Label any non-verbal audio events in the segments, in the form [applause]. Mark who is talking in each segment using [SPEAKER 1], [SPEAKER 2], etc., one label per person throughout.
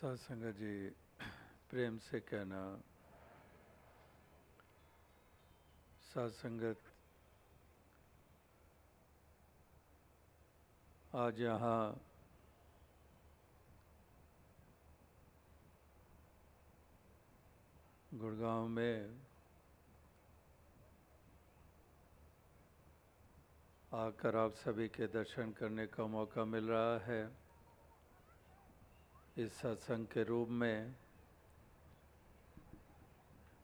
[SPEAKER 1] सत्संग जी, प्रेम से कहना सत्संगत आज यहाँ गुड़गांव में आकर आप सभी के दर्शन करने का मौका मिल रहा है। इस सत्संग के रूप में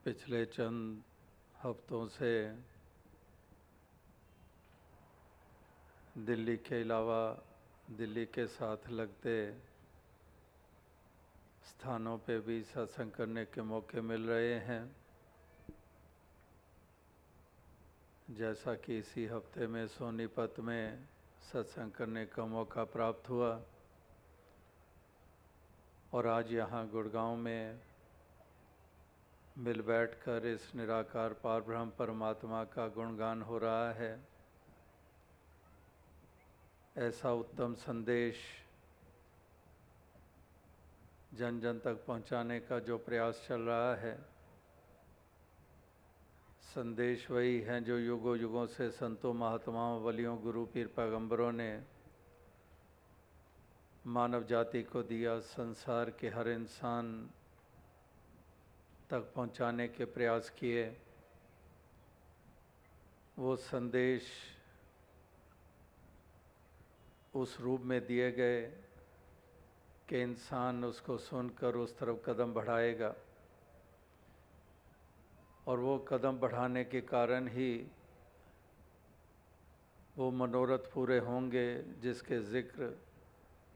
[SPEAKER 1] पिछले चंद हफ्तों से दिल्ली के अलावा दिल्ली के साथ लगते स्थानों पे भी सत्संग करने के मौके मिल रहे हैं। जैसा कि इसी हफ़्ते में सोनीपत में सत्संग करने का मौका प्राप्त हुआ। और आज यहाँ गुड़गांव में मिल बैठकर इस निराकार पार ब्रह्म परमात्मा का गुणगान हो रहा है। ऐसा उत्तम संदेश जन जन तक पहुँचाने का जो प्रयास चल रहा है, संदेश वही है जो युगों युगों से संतों, महात्माओं, वलियों, गुरु, पीर, पैगंबरों ने मानव जाति को दिया संसार के हर इंसान तक पहुँचाने के प्रयास किए। वो संदेश उस रूप में दिए गए कि इंसान उसको सुनकर उस तरफ़ कदम बढ़ाएगा। और वो कदम बढ़ाने के कारण ही वो मनोरथ पूरे होंगे, जिसके ज़िक्र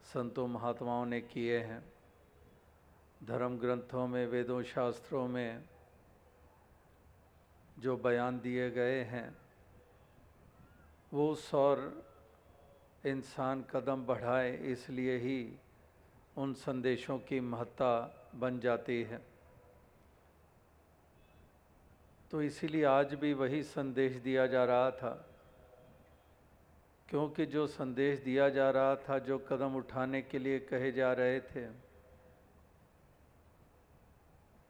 [SPEAKER 1] संतों महात्माओं ने किए हैं। धर्म ग्रंथों में, वेदों, शास्त्रों में जो बयान दिए गए हैं, वो सौर इंसान कदम बढ़ाए, इसलिए ही उन संदेशों की महत्ता बन जाती है। तो इसीलिए आज भी वही संदेश दिया जा रहा था क्योंकि जो संदेश दिया जा रहा था, जो कदम उठाने के लिए कहे जा रहे थे,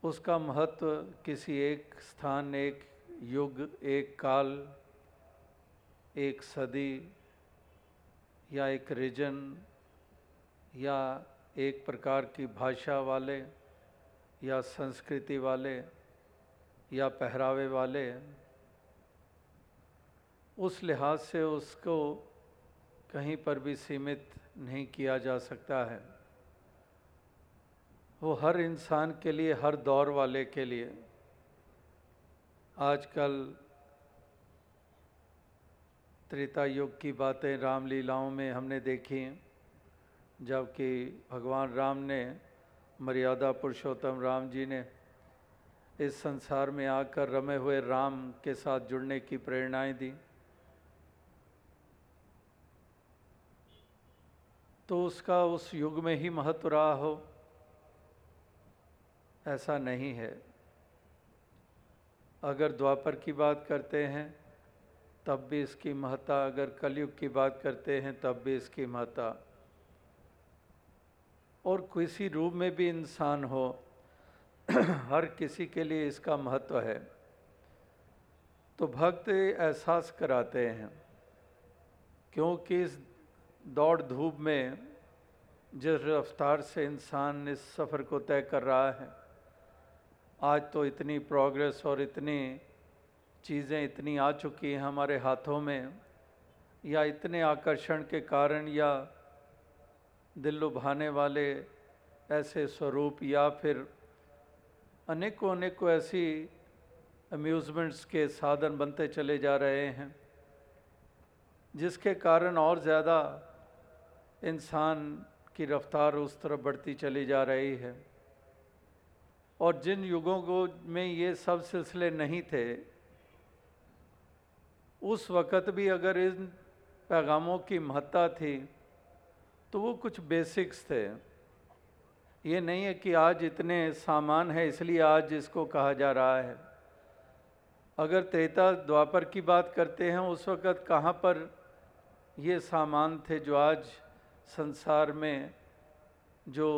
[SPEAKER 1] उसका महत्व किसी एक स्थान, एक युग, एक काल, एक सदी या एक रीजन या एक प्रकार की भाषा वाले या संस्कृति वाले या पहरावे वाले, उस लिहाज से उसको कहीं पर भी सीमित नहीं किया जा सकता है। वो हर इंसान के लिए, हर दौर वाले के लिए। आजकल त्रेता युग की बातें रामलीलाओं में हमने देखी जबकि भगवान राम ने, मर्यादा पुरुषोत्तम राम जी ने इस संसार में आकर रमे हुए राम के साथ जुड़ने की प्रेरणाएँ दी। तो उसका उस युग में ही महत्व रहा हो। ऐसा नहीं है। अगर द्वापर की बात करते हैं, तब भी इसकी महत्ता, अगर कलयुग की बात करते हैं, तब भी इसकी महत्ता। और किसी रूप में भी इंसान हो, [clears throat] हर किसी के लिए इसका महत्व है। तो भक्त एहसास कराते हैं, क्योंकि इस दौड़ धूप में जिस रफ्तार से इंसान इस सफ़र को तय कर रहा है, आज तो इतनी प्रोग्रेस और इतनी चीज़ें इतनी आ चुकी हैं हमारे हाथों में, या इतने आकर्षण के कारण या दिल लुभाने वाले ऐसे स्वरूप या फिर अनेकों अनेकों ऐसी अम्यूज़मेंट्स के साधन बनते चले जा रहे हैं, जिसके कारण और ज़्यादा इंसान की रफ्तार उस तरफ़ बढ़ती चली जा रही है। और जिन युगों को में ये सब सिलसिले नहीं थे, उस वक़्त भी अगर इन पैगामों की महत्ता थी तो वो कुछ बेसिक्स थे। ये नहीं है कि आज इतने सामान है, इसलिए आज इसको कहा जा रहा है। अगर त्रेता द्वापर की बात करते हैं, उस वक़्त कहाँ पर ये सामान थे जो आज संसार में जो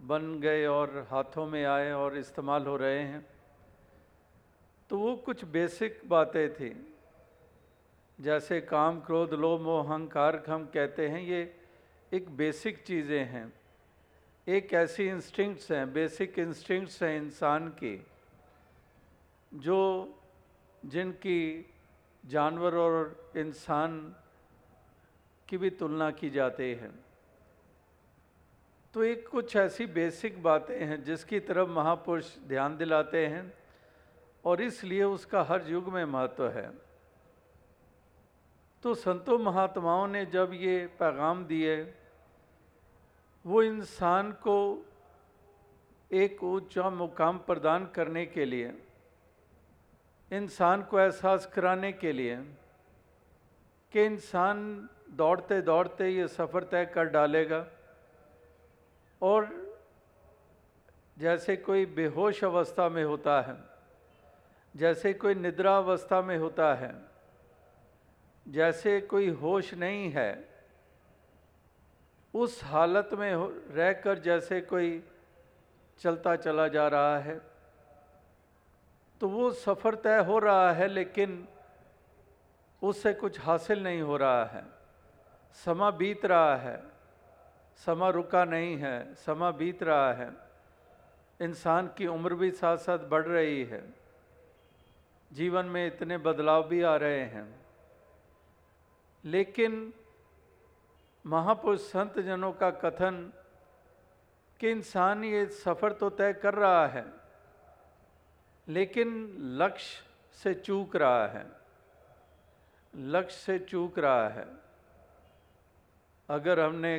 [SPEAKER 1] बन गए और हाथों में आए और इस्तेमाल हो रहे हैं तो वो कुछ बेसिक बातें थी। जैसे काम, क्रोध, लोभ, मोह, अहंकार हम कहते हैं, ये एक बेसिक चीज़ें हैं। एक ऐसी इंस्टिंक्ट्स हैं, बेसिक इंस्टिंक्ट्स हैं इंसान की, जो जिनकी जानवर और इंसान की भी तुलना की जाती है। तो एक कुछ ऐसी बेसिक बातें हैं जिसकी तरफ़ महापुरुष ध्यान दिलाते हैं और इसलिए उसका हर युग में महत्व है। तो संतों महात्माओं ने जब ये पैगाम दिए, वो इंसान को एक ऊँचा मुकाम प्रदान करने के लिए, इंसान को एहसास कराने के लिए कि इंसान दौड़ते दौड़ते ये सफ़र तय कर डालेगा। और जैसे कोई बेहोश अवस्था में होता है, जैसे कोई निद्रा अवस्था में होता है, जैसे कोई होश नहीं है, उस हालत में रहकर जैसे कोई चलता चला जा रहा है तो वो सफ़र तय हो रहा है, लेकिन उससे कुछ हासिल नहीं हो रहा है। समा बीत रहा है, समा रुका नहीं है, समा बीत रहा है। इंसान की उम्र भी साथ साथ बढ़ रही है। जीवन में इतने बदलाव भी आ रहे हैं। लेकिन महापुरुष संत जनों का कथन कि इंसान ये सफ़र तो तय कर रहा है, लेकिन लक्ष्य से चूक रहा है। लक्ष्य से चूक रहा है। अगर हमने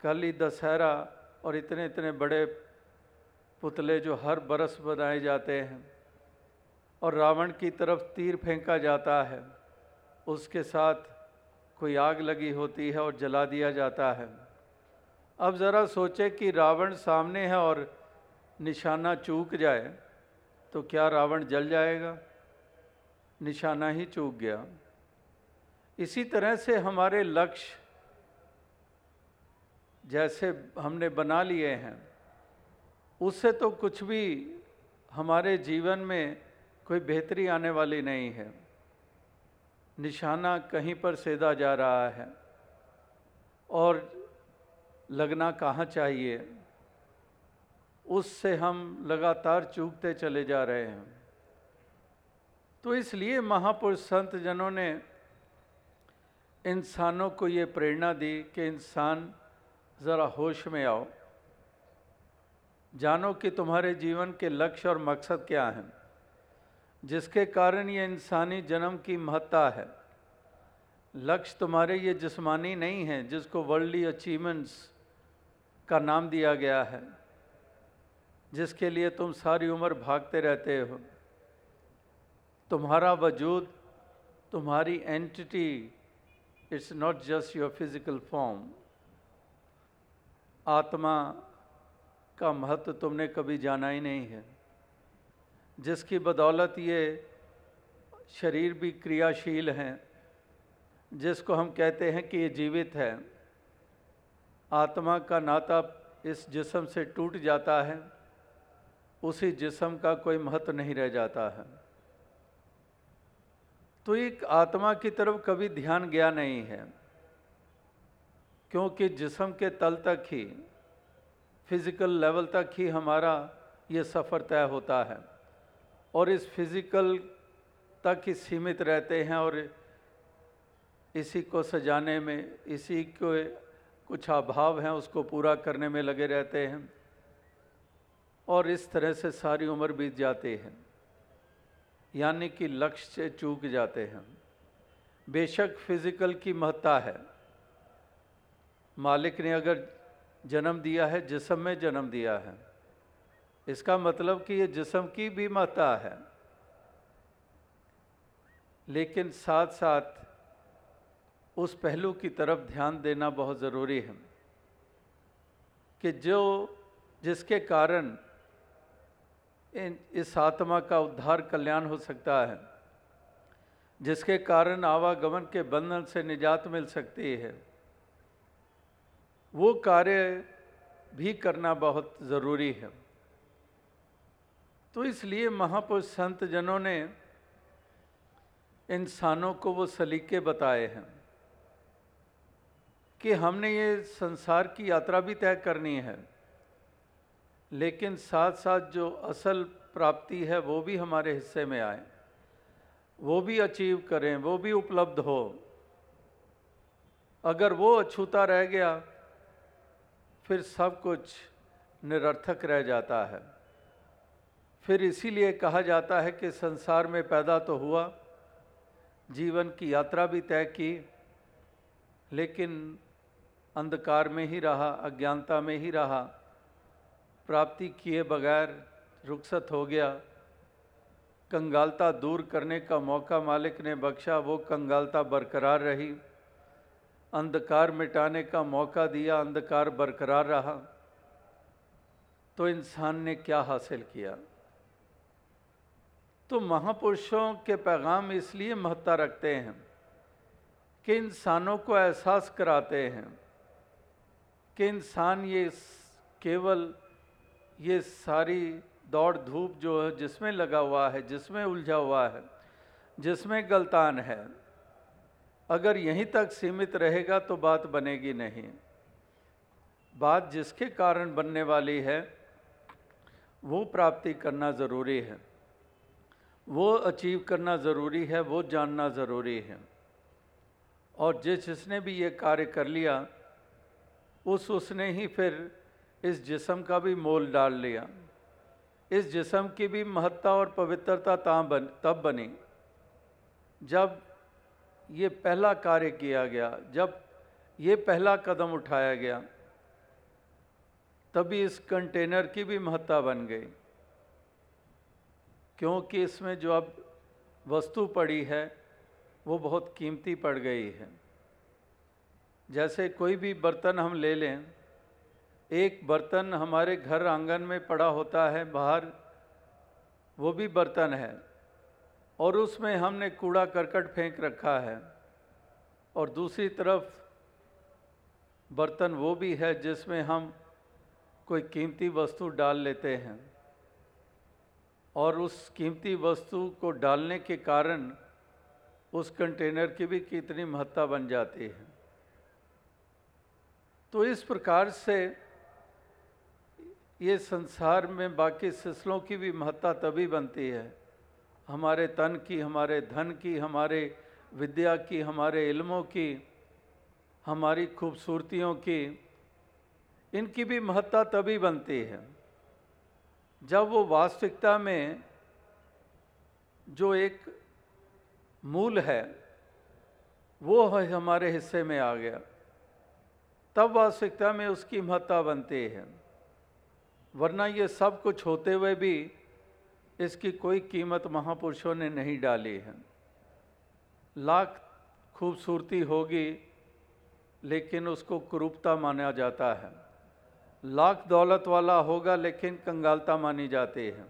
[SPEAKER 1] कल ही दशहरा और इतने इतने बड़े पुतले जो हर बरस बनाए जाते हैं और रावण की तरफ़ तीर फेंका जाता है, उसके साथ कोई आग लगी होती है और जला दिया जाता है। अब ज़रा सोचे कि रावण सामने है और निशाना चूक जाए तो क्या रावण जल जाएगा? निशाना ही चूक गया। इसी तरह से हमारे लक्ष्य जैसे हमने बना लिए हैं, उससे तो कुछ भी हमारे जीवन में कोई बेहतरी आने वाली नहीं है। निशाना कहीं पर सेधा जा रहा है, और लगना कहाँ चाहिए? उससे हम लगातार चूकते चले जा रहे हैं। तो इसलिए महापुरुष संत जनों ने इंसानों को ये प्रेरणा दी कि इंसान ज़रा होश में आओ। जानो कि तुम्हारे जीवन के लक्ष्य और मकसद क्या हैं, जिसके कारण ये इंसानी जन्म की महत्ता है। लक्ष्य तुम्हारे ये जिस्मानी नहीं है, जिसको वर्ल्डली अचीवमेंट्स का नाम दिया गया है, जिसके लिए तुम सारी उम्र भागते रहते हो। तुम्हारा वजूद, तुम्हारी entity it's not just your physical form आत्मा का महत्व तुमने कभी जाना ही नहीं है। जिसकी बदौलत ये शरीर भी क्रियाशील हैं, जिसको हम कहते हैं कि ये जीवित है। आत्मा का नाता इस जिसम से टूट जाता है, उसी जिसम का कोई महत्व नहीं रह जाता है। तो एक आत्मा की तरफ़ कभी ध्यान गया नहीं है। क्योंकि जिसम के तल तक ही फ़िज़िकल लेवल तक ही हमारा ये सफ़र तय होता है। और इस फ़िज़िकल तक ही सीमित रहते हैं और इसी को सजाने में, इसी को कुछ अभाव हैं, उसको पूरा करने में लगे रहते हैं। और इस तरह से सारी उम्र बीत जाती है। यानी कि लक्ष्य से चूक जाते हैं। बेशक फ़िज़िकल की महत्ता है। मालिक ने अगर जन्म दिया है, जिसम में जन्म दिया है। इसका मतलब कि ये जिसम की भी महत्ता है। लेकिन साथ साथ उस पहलू की तरफ़ ध्यान देना बहुत ज़रूरी है कि जो, जिसके कारण इन, इस आत्मा का उद्धार कल्याण हो सकता है, जिसके कारण आवागमन के बंधन से निजात मिल सकती है वो कार्य भी करना बहुत ज़रूरी है। तो इसलिए महापुरुष संत जनों ने इंसानों को वो सलीके बताए हैं कि हमने ये संसार की यात्रा भी तय करनी है, लेकिन साथ साथ जो असल प्राप्ति है वो भी हमारे हिस्से में आए, वो भी अचीव करें, वो भी उपलब्ध हो। अगर वो अछूता रह गया फिर सब कुछ निरर्थक रह जाता है। फिर इसीलिए कहा जाता है कि संसार में पैदा तो हुआ, जीवन की यात्रा भी तय की, लेकिन अंधकार में ही रहा, अज्ञानता में ही रहा, प्राप्ति किए बगैर रुखसत हो गया। कंगालता दूर करने का मौका मालिक ने बख्शा, वो कंगालता बरकरार रही। अंधकार मिटाने का मौका दिया, अंधकार बरकरार रहा। तो इंसान ने क्या हासिल किया? तो महापुरुषों के पैगाम इसलिए महत्ता रखते हैं कि इंसानों को एहसास कराते हैं कि इंसान ये केवल ये सारी दौड़ धूप जो है, जिसमें लगा हुआ है, जिसमें उलझा हुआ है, जिसमें गलतान है अगर यहीं तक सीमित रहेगा तो बात बनेगी नहीं। बात जिसके कारण बनने वाली है, वो प्राप्ति करना ज़रूरी है। वो अचीव करना ज़रूरी है, वो जानना ज़रूरी है। और जिस जिसने भी ये कार्य कर लिया, उस उसने ही फिर इस जिसम का भी मोल डाल लिया। इस जिसम की भी महत्ता और पवित्रता बन, तब बनी। जब ये पहला कार्य किया गया। जब ये पहला कदम उठाया गया, तभी इस कंटेनर की भी महत्ता बन गई। क्योंकि इसमें जो अब वस्तु पड़ी है, वो बहुत कीमती पड़ गई है। जैसे कोई भी बर्तन हम ले लें, एक बर्तन हमारे घर आँगन में पड़ा होता है, बाहर वो भी बर्तन है। और उसमें हमने कूड़ा करकट फेंक रखा है। और दूसरी तरफ़ बर्तन वो भी है जिसमें हम कोई कीमती वस्तु डाल लेते हैं। और उस कीमती वस्तु को डालने के कारण उस कंटेनर की भी कितनी महत्ता बन जाती है। तो इस प्रकार से ये संसार में बाकी सिलसिलों की भी महत्ता तभी बनती है हमारे तन की, हमारे धन की, हमारे विद्या की, हमारे इल्मों की, हमारी खूबसूरतियों की, इनकी भी महत्ता तभी बनती है जब वो वास्तविकता में जो एक मूल है, वो है हमारे हिस्से में आ गया। तब वास्तविकता में उसकी महत्ता बनती है। वरना ये सब कुछ होते हुए भी इसकी कोई कीमत महापुरुषों ने नहीं डाली है। लाख खूबसूरती होगी, लेकिन उसको कुरूपता माना जाता है। लाख दौलत वाला होगा, लेकिन कंगालता मानी जाती है।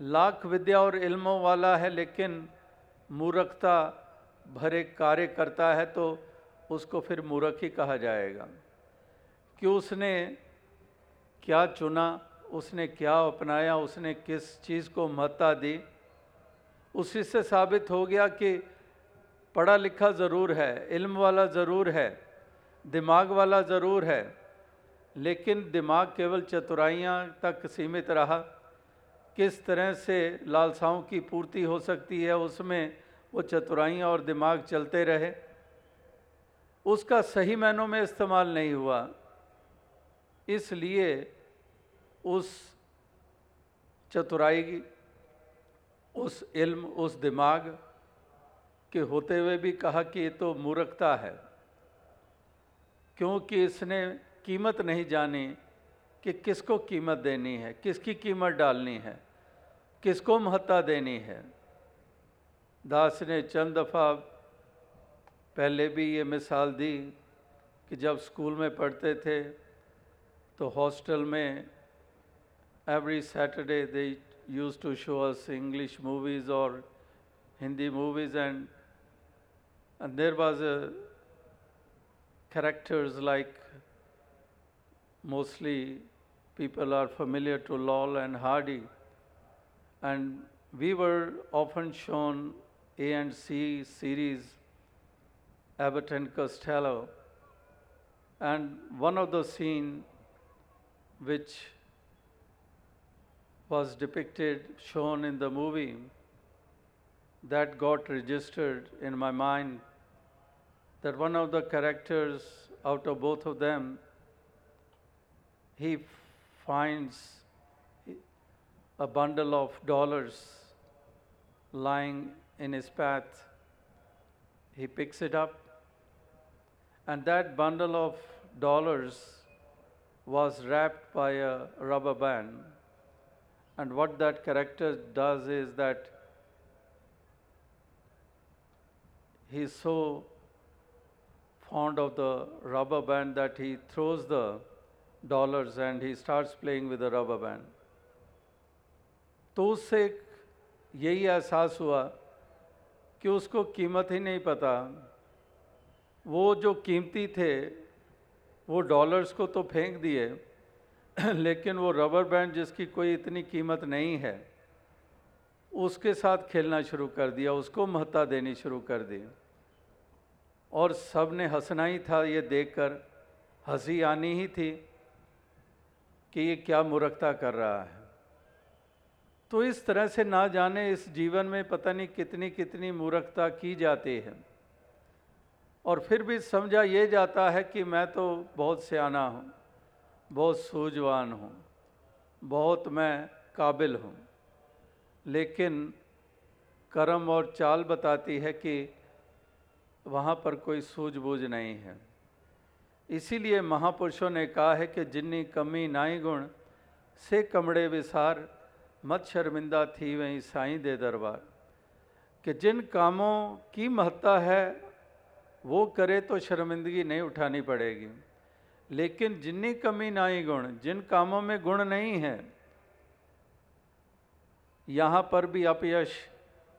[SPEAKER 1] लाख विद्या और इल्मों वाला है, लेकिन मूर्खता भरे कार्य करता है तो उसको फिर मूर्ख ही कहा जाएगा। कि उसने क्या चुना? उसने क्या अपनाया, उसने किस चीज़ को महत्ता दी? उसी से साबित हो गया कि पढ़ा लिखा ज़रूर है, इल्म वाला ज़रूर है, दिमाग वाला ज़रूर है, लेकिन दिमाग केवल चतुराइयाँ तक सीमित रहा। किस तरह से लालसाओं की पूर्ति हो सकती है, उसमें वो चतुराइयाँ और दिमाग चलते रहे। उसका सही मैनों में इस्तेमाल नहीं हुआ। इसलिए उस चतुराई की उस इल्म, उस दिमाग के होते हुए भी कहा कि ये तो मूर्खता है। क्योंकि इसने कीमत नहीं जानी कि किसको कीमत देनी है, किसकी कीमत डालनी है, किसको महत्ता देनी है। दास ने चंद दफ़ा पहले भी ये मिसाल दी कि जब स्कूल में पढ़ते थे तो हॉस्टल में every Saturday they used to show us English movies or Hindi movies and, and there was a characters like mostly people are familiar to Loll and Hardy. And we were often shown A and C series Abbott and Costello. And one of the scene which was depicted, shown in the movie, that got registered in my mind that one of the characters out of both of them, he finds a bundle of dollars lying in his path. He picks it up, and that bundle of dollars was wrapped by a rubber band. And what that character does is that he's so fond of the rubber band that he throws the dollars and he starts playing with the rubber band. तो उससे यही एहसास हुआ कि उसको कीमत ही नहीं पता वो जो कीमती थे वो डॉलर्स को तो फेंक दिए [coughs] लेकिन वो रबर बैंड जिसकी कोई इतनी कीमत नहीं है, उसके साथ खेलना शुरू कर दिया, उसको महत्ता देनी शुरू कर दी। और सबने हंसना ही था ये देखकर, हँसी आनी ही थी कि ये क्या मूर्खता कर रहा है। तो इस तरह से ना जाने इस जीवन में पता नहीं कितनी कितनी मूर्खता की जाती है। और फिर भी समझा ये जाता है कि मैं तो बहुत सियाना हूँ। बहुत सूझवान हूँ, बहुत मैं काबिल हूँ। लेकिन कर्म और चाल बताती है कि वहाँ पर कोई सूझबूझ नहीं है। इसीलिए महापुरुषों ने कहा है कि जिन्नी कमी नाई गुण, से कमड़े विसार, मत शर्मिंदा थी वहीं साईं दे दरबार। कि जिन कामों की महत्ता है, वो करे तो शर्मिंदगी नहीं उठानी पड़ेगी। लेकिन जिन्नी कमी नाई गुण, जिन कामों में गुण नहीं है, यहाँ पर भी अपयश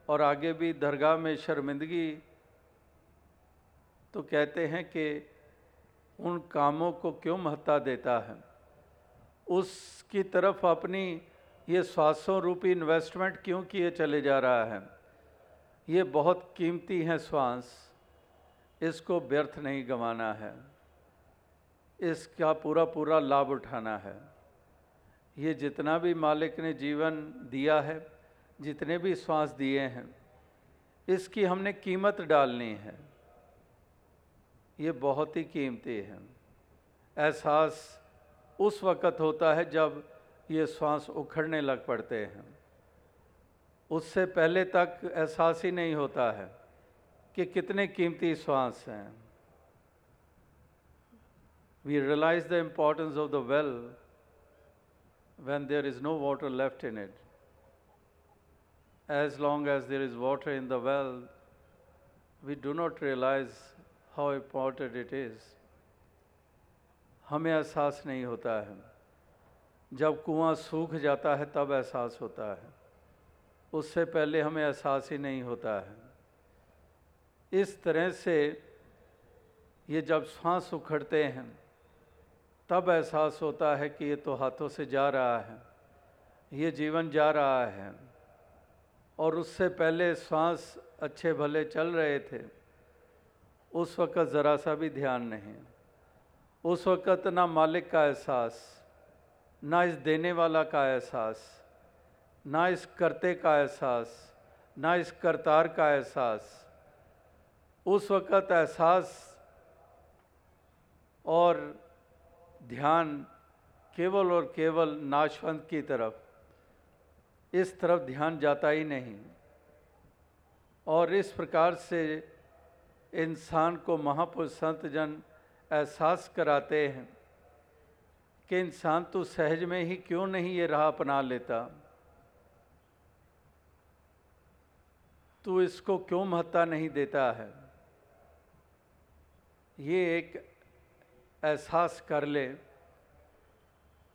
[SPEAKER 1] और आगे भी दरगाह में शर्मिंदगी तो कहते हैं कि उन कामों को क्यों महत्ता देता है? उसकी तरफ़ अपनी ये श्वासों रूपी इन्वेस्टमेंट क्यों किए चले जा रहा है? ये बहुत कीमती है श्वास इसको व्यर्थ नहीं गंवाना है। इसका पूरा पूरा लाभ उठाना है। ये जितना भी मालिक ने जीवन दिया है, जितने भी श्वास दिए हैं, इसकी हमने कीमत डालनी है। ये बहुत ही कीमती है। एहसास उस वक़्त होता है जब ये श्वास उखड़ने लग पड़ते हैं। उससे पहले तक एहसास ही नहीं होता है कि कितने कीमती श्वास हैं। We realize the importance of the well when there is no water left in it. As long as there is water in the well, we do not realize how important it is. हमें एहसास नहीं होता है जब कुआँ सूख जाता है तब एहसास होता है उससे पहले हमें एहसास ही नहीं होता है इस तरह से ये जब सांस उखड़ते हैं तब एहसास होता है कि ये तो हाथों से जा रहा है, ये जीवन जा रहा है। और उससे पहले सांस अच्छे भले चल रहे थे, उस वक़्त ज़रा सा भी ध्यान नहीं। उस वक़्त ना मालिक का एहसास, ना इस देने वाला का एहसास, ना इस करते का एहसास, ना इस करतार का एहसास। उस वक़्त एहसास और ध्यान केवल और केवल नाशवंत की तरफ़। इस तरफ़ ध्यान जाता ही नहीं। और इस प्रकार से इंसान को महापुरुष संत जन एहसास कराते हैं कि इंसान तो सहज में ही क्यों नहीं ये राह अपना लेता? तो इसको क्यों महत्ता नहीं देता है? ये एक एहसास कर ले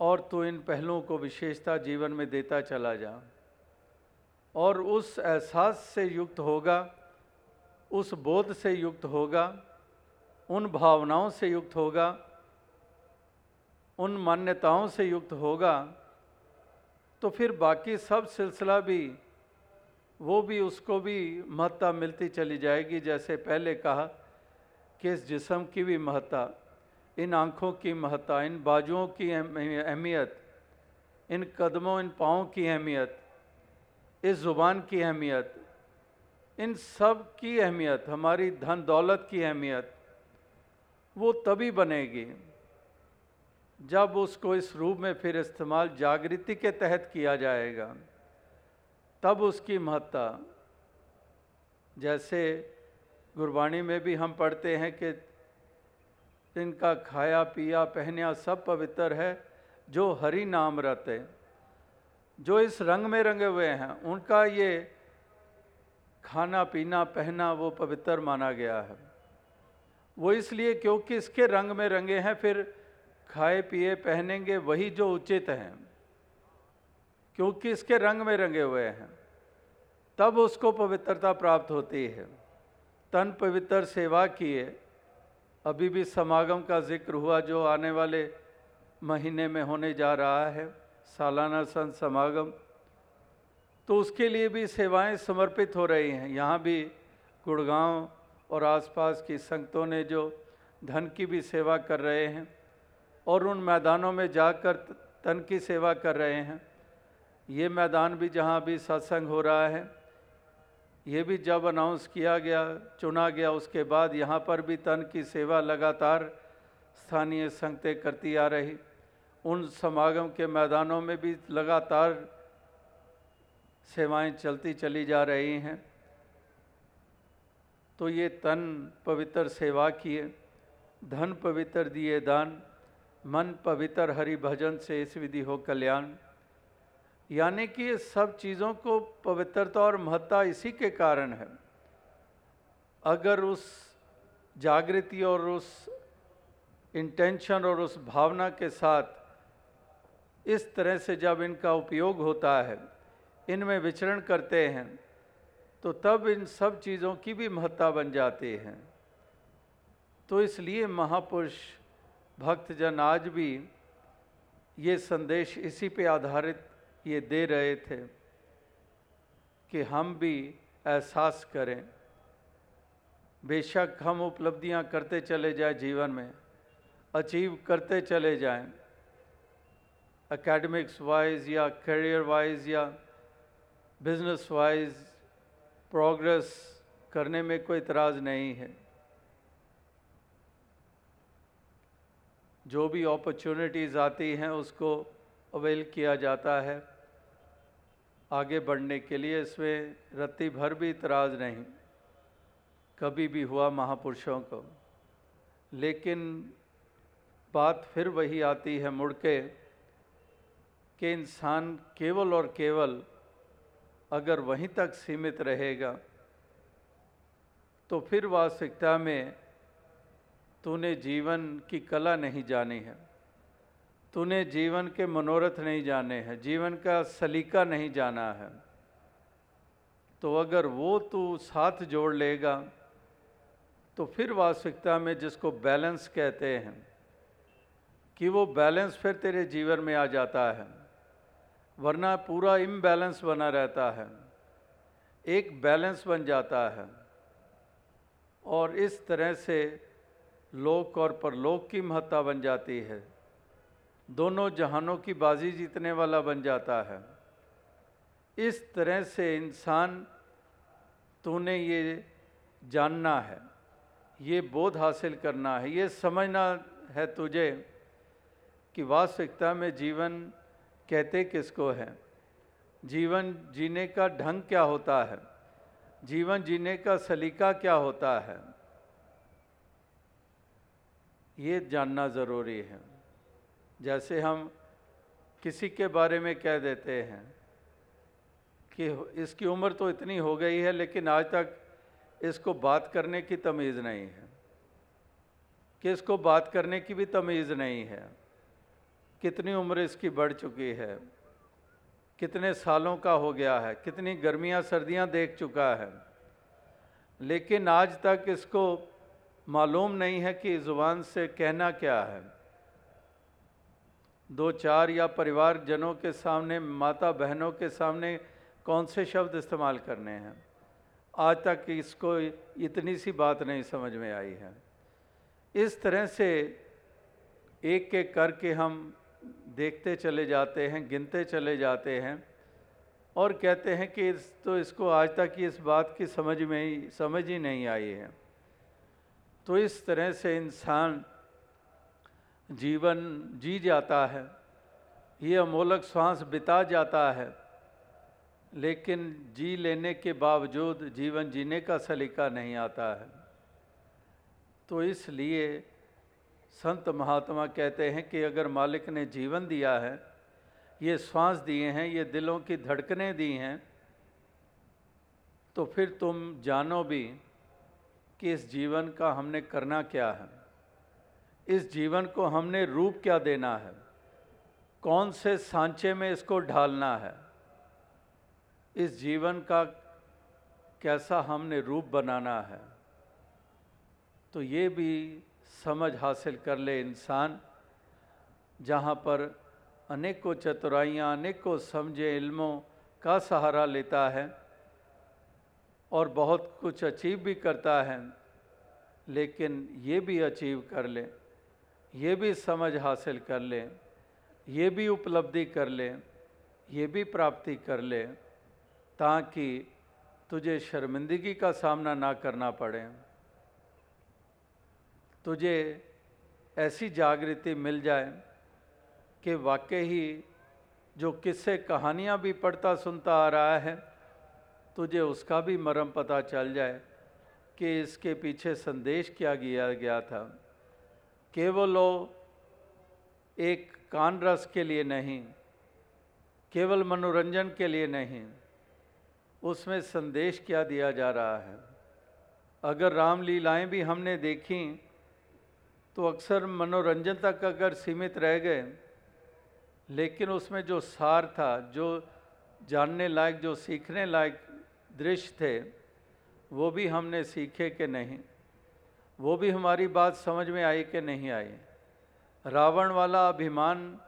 [SPEAKER 1] और तो इन पहलुओं को विशेषता जीवन में देता चला जा। और उस एहसास से युक्त होगा, उस बोध से युक्त होगा, उन भावनाओं से युक्त होगा, उन मान्यताओं से युक्त होगा तो फिर बाकी सब सिलसिला भी, वो भी, उसको भी महत्ता मिलती चली जाएगी, जैसे पहले कहा कि इस जिसम की भी महत्ता इन आँखों की महत्ता इन बाजुओं की अहमियत, इन कदमों, इन पाँव की अहमियत, इस ज़ुबान की अहमियत, इन सब की अहमियत, हमारी धन दौलत की अहमियत, वो तभी बनेगी जब उसको इस रूप में फिर इस्तेमाल जागृति के तहत किया जाएगा। तब उसकी महत्ता, जैसे गुरबाणी में भी हम पढ़ते हैं कि इनका खाया, पिया, पहनिया सब पवित्र है, जो हरि नाम रहते जो इस रंग में रंगे हुए हैं, उनका ये खाना, पीना, पहना वो पवित्र माना गया है। वो इसलिए क्योंकि इसके रंग में रंगे हैं, फिर खाए, पिए, पहनेंगे, वही जो उचित हैं। क्योंकि इसके रंग में रंगे हुए हैं, तब उसको पवित्रता प्राप्त होती है। तन पवित्र सेवा किए अभी भी समागम का ज़िक्र हुआ जो आने वाले महीने में होने जा रहा है, सालाना संत समागम। तो उसके लिए भी सेवाएँ समर्पित हो रही हैं। यहाँ भी गुड़गांव और आसपास की संगतों ने जो धन की भी सेवा कर रहे हैं और उन मैदानों में जाकर तन की सेवा कर रहे हैं। ये मैदान भी जहाँ भी सत्संग हो रहा है ये भी जब अनाउंस किया गया, चुना गया, उसके बाद यहाँ पर भी तन की सेवा लगातार स्थानीय संगतें करती आ रही। उन समागम के मैदानों में भी लगातार सेवाएँ चलती चली जा रही हैं। तो ये तन पवित्र सेवा किए, धन पवित्र दिए दान, मन पवित्र हरि भजन से इस विधि हो कल्याण। यानी कि सब चीज़ों को पवित्रता और महत्ता इसी के कारण है। अगर उस जागृति और उस इंटेंशन और उस भावना के साथ इस तरह से जब इनका उपयोग होता है, इनमें विचरण करते हैं तो तब इन सब चीज़ों की भी महत्ता बन जाती है। तो इसलिए महापुरुष, भक्तजन आज भी ये संदेश इसी पे आधारित ये दे रहे थे कि हम भी एहसास करें। बेशक हम उपलब्धियाँ करते चले जाएँ जीवन में, अचीव करते चले जाएँ एकेडमिक्स वाइज या करियर वाइज या बिज़नेस वाइज प्रोग्रेस करने में कोई इतराज़ नहीं है। जो भी अपॉर्चुनिटीज़ आती हैं उसको अवेल किया जाता है। आगे बढ़ने के लिए इसमें रत्ती भर भी इतराज़ नहीं। कभी भी हुआ महापुरुषों को। लेकिन बात फिर वही आती है मुड़ के कि इंसान केवल और केवल अगर वहीं तक सीमित रहेगा तो फिर वास्तविकता में तूने जीवन की कला नहीं जानी है। तूने जीवन के मनोरथ नहीं जाने हैं, जीवन का सलीका नहीं जाना है। तो अगर वो तू साथ जोड़ लेगा तो फिर वास्तविकता में जिसको बैलेंस कहते हैं, कि वो बैलेंस फिर तेरे जीवन में आ जाता है। वरना पूरा इम्बैलेंस बना रहता है, एक बैलेंस बन जाता है। और इस तरह से लोक और परलोक की महत्ता बन जाती है। दोनों जहानों की बाजी जीतने वाला बन जाता है। इस तरह से इंसान, तूने ये जानना है, ये बोध हासिल करना है, ये समझना है तुझे कि वास्तविकता में जीवन कहते किसको है? जीवन जीने का ढंग क्या होता है? जीवन जीने का सलीका क्या होता है? ये जानना ज़रूरी है। जैसे हम किसी के बारे में कह देते हैं कि इसकी उम्र तो इतनी हो गई है, लेकिन आज तक इसको बात करने की तमीज़ नहीं है। कि इसको बात करने की भी तमीज़ नहीं है। कितनी उम्र इसकी बढ़ चुकी है। कितने सालों का हो गया है। कितनी गर्मियाँ सर्दियाँ देख चुका है। लेकिन आज तक इसको मालूम नहीं है कि ज़ुबान से कहना क्या है। दो चार या परिवार जनों के सामने माता बहनों के सामने कौन से शब्द इस्तेमाल करने हैं? आज तक इसको इतनी सी बात नहीं समझ में आई है। इस तरह से एक एक करके हम देखते चले जाते हैं, गिनते चले जाते हैं और कहते हैं कि इस तो इसको आज तक इस बात की समझ में ही, समझ ही नहीं आई है। तो इस तरह से इंसान जीवन जी जाता है, ये अमोलक श्वास बिता जाता है, लेकिन जी लेने के बावजूद जीवन जीने का सलीका नहीं आता है। तो इसलिए संत महात्मा कहते हैं कि अगर मालिक ने जीवन दिया है, ये श्वास दिए हैं, ये दिलों की धड़कनें दी हैं तो फिर तुम जानो भी कि इस जीवन का हमने करना क्या है। इस जीवन को हमने रूप क्या देना है? कौन से सांचे में इसको ढालना है? इस जीवन का कैसा हमने रूप बनाना है? तो ये भी समझ हासिल कर ले इंसान, जहाँ पर अनेकों चतुराइयाँ, अनेकों समझे इल्मों का सहारा लेता है और बहुत कुछ अचीव भी करता है, लेकिन ये भी अचीव कर ले। ये भी समझ हासिल कर ले, ये भी उपलब्धि कर ले, ये भी प्राप्ति कर ले, ताकि तुझे शर्मिंदगी का सामना ना करना पड़े। तुझे ऐसी जागृति मिल जाए कि वाकई ही जो किस्से कहानियाँ भी पढ़ता सुनता आ रहा है, तुझे उसका भी मरम पता चल जाए कि इसके पीछे संदेश क्या किया गया था। केवल वो एक कान रस के लिए नहीं, केवल मनोरंजन के लिए नहीं, उसमें संदेश क्या दिया जा रहा है? अगर रामलीलाएँ भी हमने देखी तो अक्सर मनोरंजन तक अगर सीमित रह गए, लेकिन उसमें जो सार था, जो जानने लायक, जो सीखने लायक दृश्य थे, वो भी हमने सीखे कि नहीं। वो भी हमारी बात समझ में आई कि नहीं आई? रावण वाला अभिमान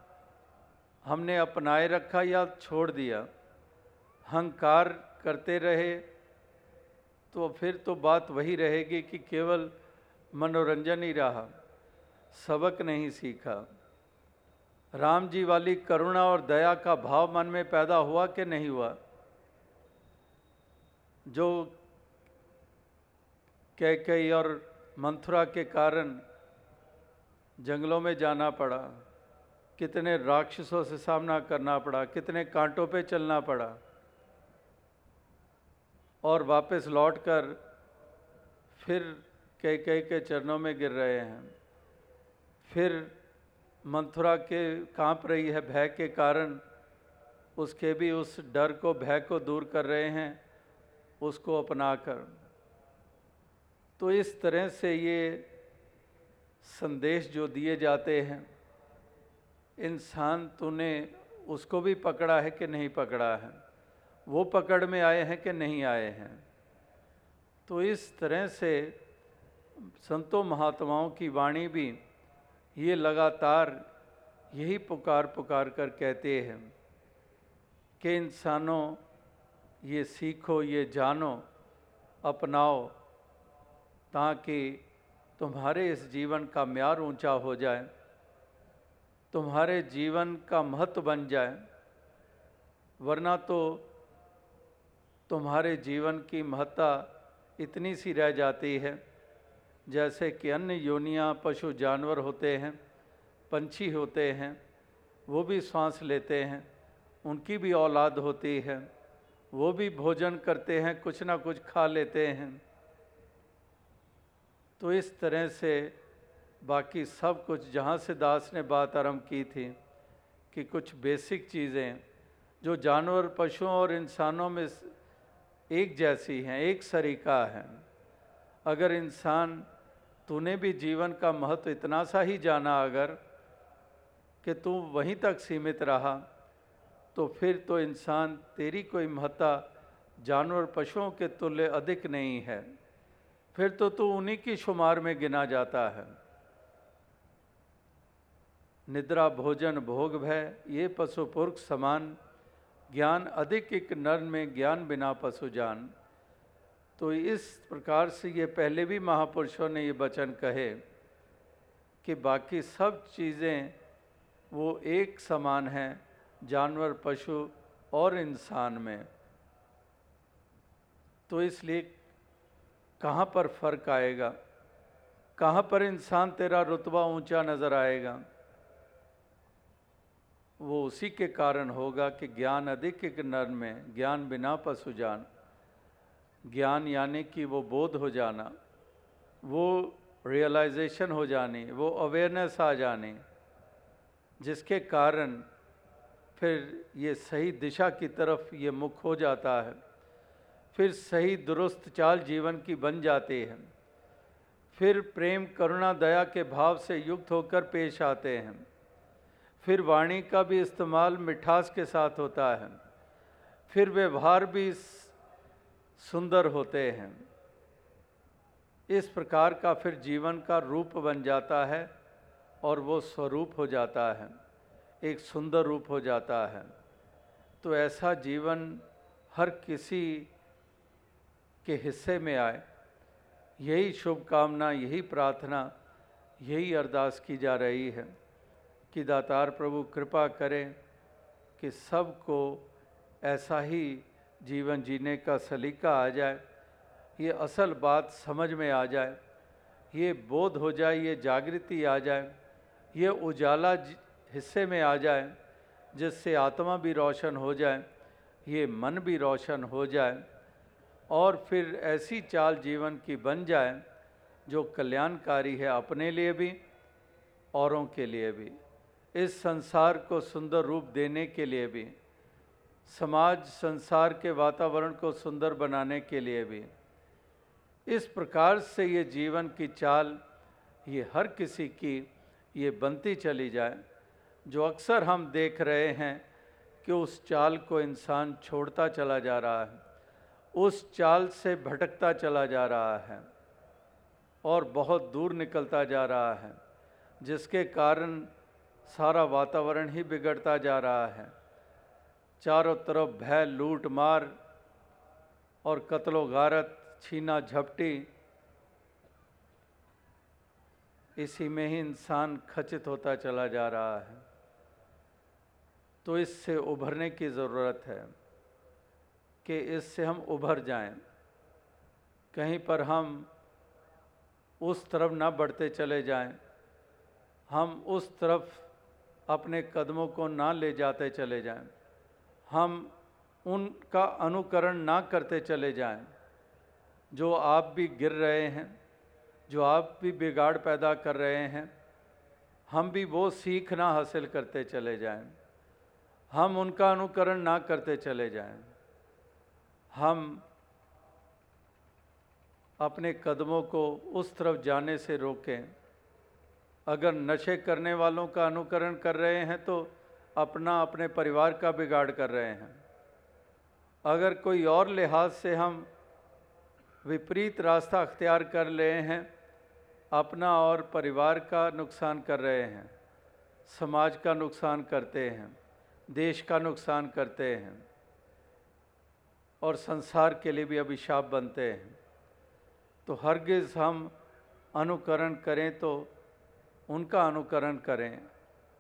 [SPEAKER 1] हमने अपनाए रखा या छोड़ दिया? हंकार करते रहे तो फिर तो बात वही रहेगी कि केवल मनोरंजन ही रहा, सबक नहीं सीखा। राम जी वाली करुणा और दया का भाव मन में पैदा हुआ कि नहीं हुआ? जो कैकई और मंथुरा के कारण जंगलों में जाना पड़ा। कितने राक्षसों से सामना करना पड़ा, कितने कांटों पे चलना पड़ा। और वापस लौटकर फिर कई कई के चरणों में गिर रहे हैं। फिर मंथुरा के काँप रही है भय के कारण, उसके भी उस डर को, भय को दूर कर रहे हैं, उसको अपनाकर। तो इस तरह से ये संदेश जो दिए जाते हैं, इंसान तूने उसको भी पकड़ा है कि नहीं पकड़ा है? वो पकड़ में आए हैं कि नहीं आए हैं? तो इस तरह से संतों महात्माओं की वाणी भी ये लगातार यही पुकार पुकार कर कहते हैं कि इंसानों, ये सीखो, ये जानो, अपनाओ ताकि तुम्हारे इस जीवन का म्यार ऊँचा हो जाए, तुम्हारे जीवन का महत्व बन जाए, वरना तो तुम्हारे जीवन की महत्ता इतनी सी रह जाती है, जैसे कि अन्य योनियाँ, पशु जानवर होते हैं, पंछी होते हैं, वो भी सांस लेते हैं, उनकी भी औलाद होती है, वो भी भोजन करते हैं, कुछ ना कुछ खा लेते हैं। तो इस तरह से बाकी सब कुछ, जहाँ से दास ने बात आरंभ की थी कि कुछ बेसिक चीज़ें, जो जानवर, पशुओं और इंसानों में एक जैसी हैं, एक सरीका है। अगर इंसान, तूने भी जीवन का महत्व इतना सा ही जाना अगर, कि तू वहीं तक सीमित रहा तो फिर तो इंसान तेरी कोई महत्ता जानवर, पशुओं के तुल्य अधिक नहीं है। फिर तो तू उन्हीं की शुमार में गिना जाता है। निद्रा, भोजन, भोग, भय, ये पशु पुरुष समान। ज्ञान अधिक एक नर में ज्ञान बिना पशु जान। तो इस प्रकार से ये पहले भी महापुरुषों ने ये वचन कहे कि बाकी सब चीज़ें वो एक समान हैं, जानवर, पशु और इंसान में। तो इसलिए कहाँ पर फ़र्क आएगा? कहाँ पर इंसान तेरा रुतबा ऊँचा नज़र आएगा? वो उसी के कारण होगा कि ज्ञान अधिक एक नर में, ज्ञान बिना पशु जान। ज्ञान यानी कि वो बोध हो जाना, वो रियलाइजेशन हो जानी, वो अवेयरनेस आ जानी, जिसके कारण फिर ये सही दिशा की तरफ़ ये मुख हो जाता है। फिर सही दुरुस्त चाल जीवन की बन जाती है। फिर प्रेम, करुणा, दया के भाव से युक्त होकर पेश आते हैं। फिर वाणी का भी इस्तेमाल मिठास के साथ होता है। फिर व्यवहार भी सुंदर होते हैं। इस प्रकार का फिर जीवन का रूप बन जाता है और वो स्वरूप हो जाता है, एक सुंदर रूप हो जाता है। तो ऐसा जीवन हर किसी के हिस्से में आए। यही शुभकामना, यही प्रार्थना, यही अरदास की जा रही है कि दातार प्रभु कृपा करें कि सबको ऐसा ही जीवन जीने का सलीका आ जाए। ये असल बात समझ में आ जाए। ये बोध हो जाए, ये जागृति आ जाए। ये उजाला हिस्से में आ जाए जिससे आत्मा भी रोशन हो जाए, ये मन भी रोशन हो जाए। और फिर ऐसी चाल जीवन की बन जाए, जो कल्याणकारी है अपने लिए भी, औरों के लिए भी। इस संसार को सुंदर रूप देने के लिए भी, समाज संसार के वातावरण को सुंदर बनाने के लिए भी। इस प्रकार से ये जीवन की चाल, ये हर किसी की, ये बनती चली जाए। जो अक्सर हम देख रहे हैं कि उस चाल को इंसान छोड़ता चला जा रहा है। उस चाल से भटकता चला जा रहा है और बहुत दूर निकलता जा रहा है, जिसके कारण सारा वातावरण ही बिगड़ता जा रहा है। चारों तरफ़ भय लूट मार और कत्लो गारत छीना झपटी। इसी में ही इंसान खचित होता चला जा रहा है। तो इससे उभरने की ज़रूरत है। कि इससे हम उभर जाएँ। कहीं पर हम उस तरफ़ ना बढ़ते चले जाएँ। हम उस तरफ़ अपने कदमों को ना ले जाते चले जाएँ। हम उनका अनुकरण ना करते चले जाएँ। जो आप भी गिर रहे हैं, जो आप भी बिगाड़ पैदा कर रहे हैं, हम भी वो सीखना हासिल करते चले जाएँ। हम उनका अनुकरण ना करते चले जाएँ। हम अपने कदमों को उस तरफ़ जाने से रोकें। अगर नशे करने वालों का अनुकरण कर रहे हैं तो अपना अपने परिवार का बिगाड़ कर रहे हैं। अगर कोई और लिहाज से हम विपरीत रास्ता अख्तियार कर रहे हैं, अपना और परिवार का नुकसान कर रहे हैं, समाज का नुकसान करते हैं, देश का नुकसान करते हैं। और संसार के लिए भी अभिशाप बनते हैं। तो हरगिज़ हम अनुकरण करें तो उनका अनुकरण करें,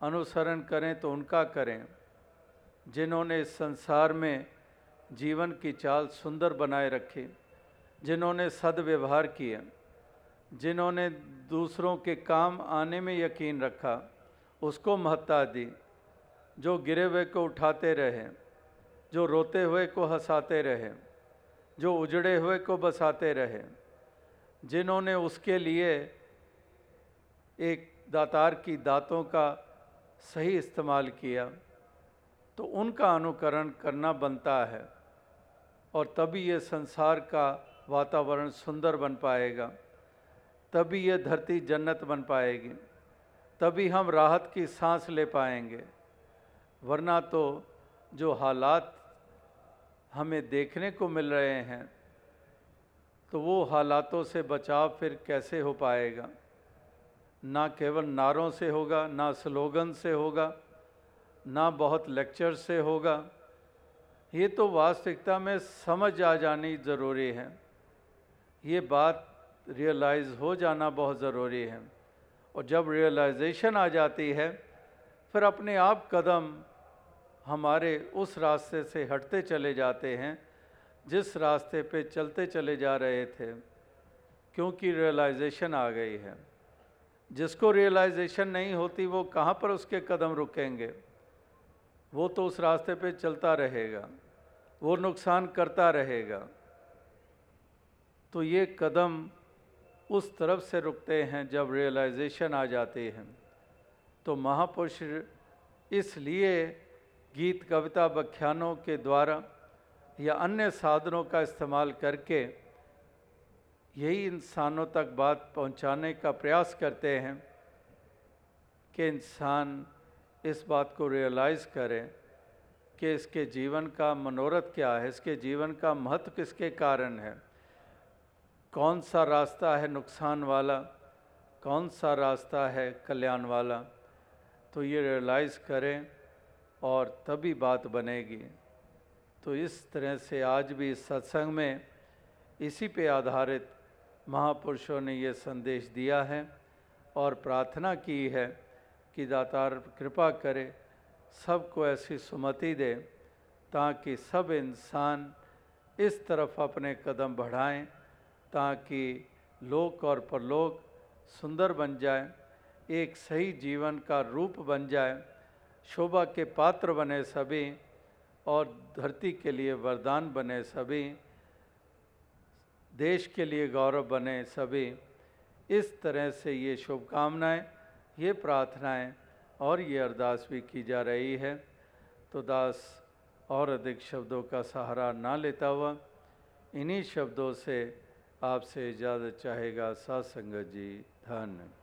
[SPEAKER 1] अनुसरण करें तो उनका करें। जिन्होंने इस संसार में जीवन की चाल सुंदर बनाए रखी, जिन्होंने सदव्यवहार किए, जिन्होंने दूसरों के काम आने में यकीन रखा, उसको महत्ता दी, जो गिरे हुए को उठाते रहे। जो रोते हुए को हंसाते रहे, जो उजड़े हुए को बसाते रहे, जिन्होंने उसके लिए एक दातार की दातों का सही इस्तेमाल किया तो उनका अनुकरण करना बनता है और तभी ये संसार का वातावरण सुंदर बन पाएगा, तभी ये धरती जन्नत बन पाएगी, तभी हम राहत की सांस ले पाएँगे, वरना तो जो हालात हमें देखने को मिल रहे हैं तो वो हालातों से बचाव फिर कैसे हो पाएगा? ना केवल नारों से होगा, ना स्लोगन से होगा, ना बहुत लेक्चर से होगा। ये तो वास्तविकता में समझ आ जानी ज़रूरी है। ये बात रियलाइज़ हो जाना बहुत ज़रूरी है। और जब रियलाइजेशन आ जाती है, फिर अपने आप कदम हमारे उस रास्ते से हटते चले जाते हैं, जिस रास्ते पे चलते चले जा रहे थे, क्योंकि रियलाइजेशन आ गई है। जिसको रियलाइजेशन नहीं होती, वो कहाँ पर उसके कदम रुकेंगे? वो तो उस रास्ते पे चलता रहेगा, वो नुकसान करता रहेगा। तो ये कदम उस तरफ़ से रुकते हैं, जब रियलाइजेशन आ जाती है। तो महापुरुष इसलिए गीत कविता व्याख्यानों के द्वारा या अन्य साधनों का इस्तेमाल करके यही इंसानों तक बात पहुँचाने का प्रयास करते हैं कि इंसान इस बात को रियलाइज़ करें कि इसके जीवन का मनोरथ क्या है, इसके जीवन का महत्व किसके कारण है, कौन सा रास्ता है नुकसान वाला, कौन सा रास्ता है कल्याण वाला तो ये रियलाइज़ करें और तभी बात बनेगी। तो इस तरह से आज भी इस सत्संग में इसी पे आधारित महापुरुषों ने ये संदेश दिया है और प्रार्थना की है कि दातार कृपा करे, सबको ऐसी सुमति दे ताकि सब इंसान इस तरफ़ अपने कदम बढ़ाएँ, ताकि लोक और परलोक सुंदर बन जाए, एक सही जीवन का रूप बन जाए शोभा के पात्र बने सभी और धरती के लिए वरदान बने सभी, देश के लिए गौरव बने सभी। इस तरह से ये शुभकामनाएँ, ये प्रार्थनाएँ और ये अरदास भी की जा रही है। तो दास और अधिक शब्दों का सहारा ना लेता हुआ इन्हीं शब्दों से आपसे इजाज़त चाहेगा सात संगत जी। धन्य।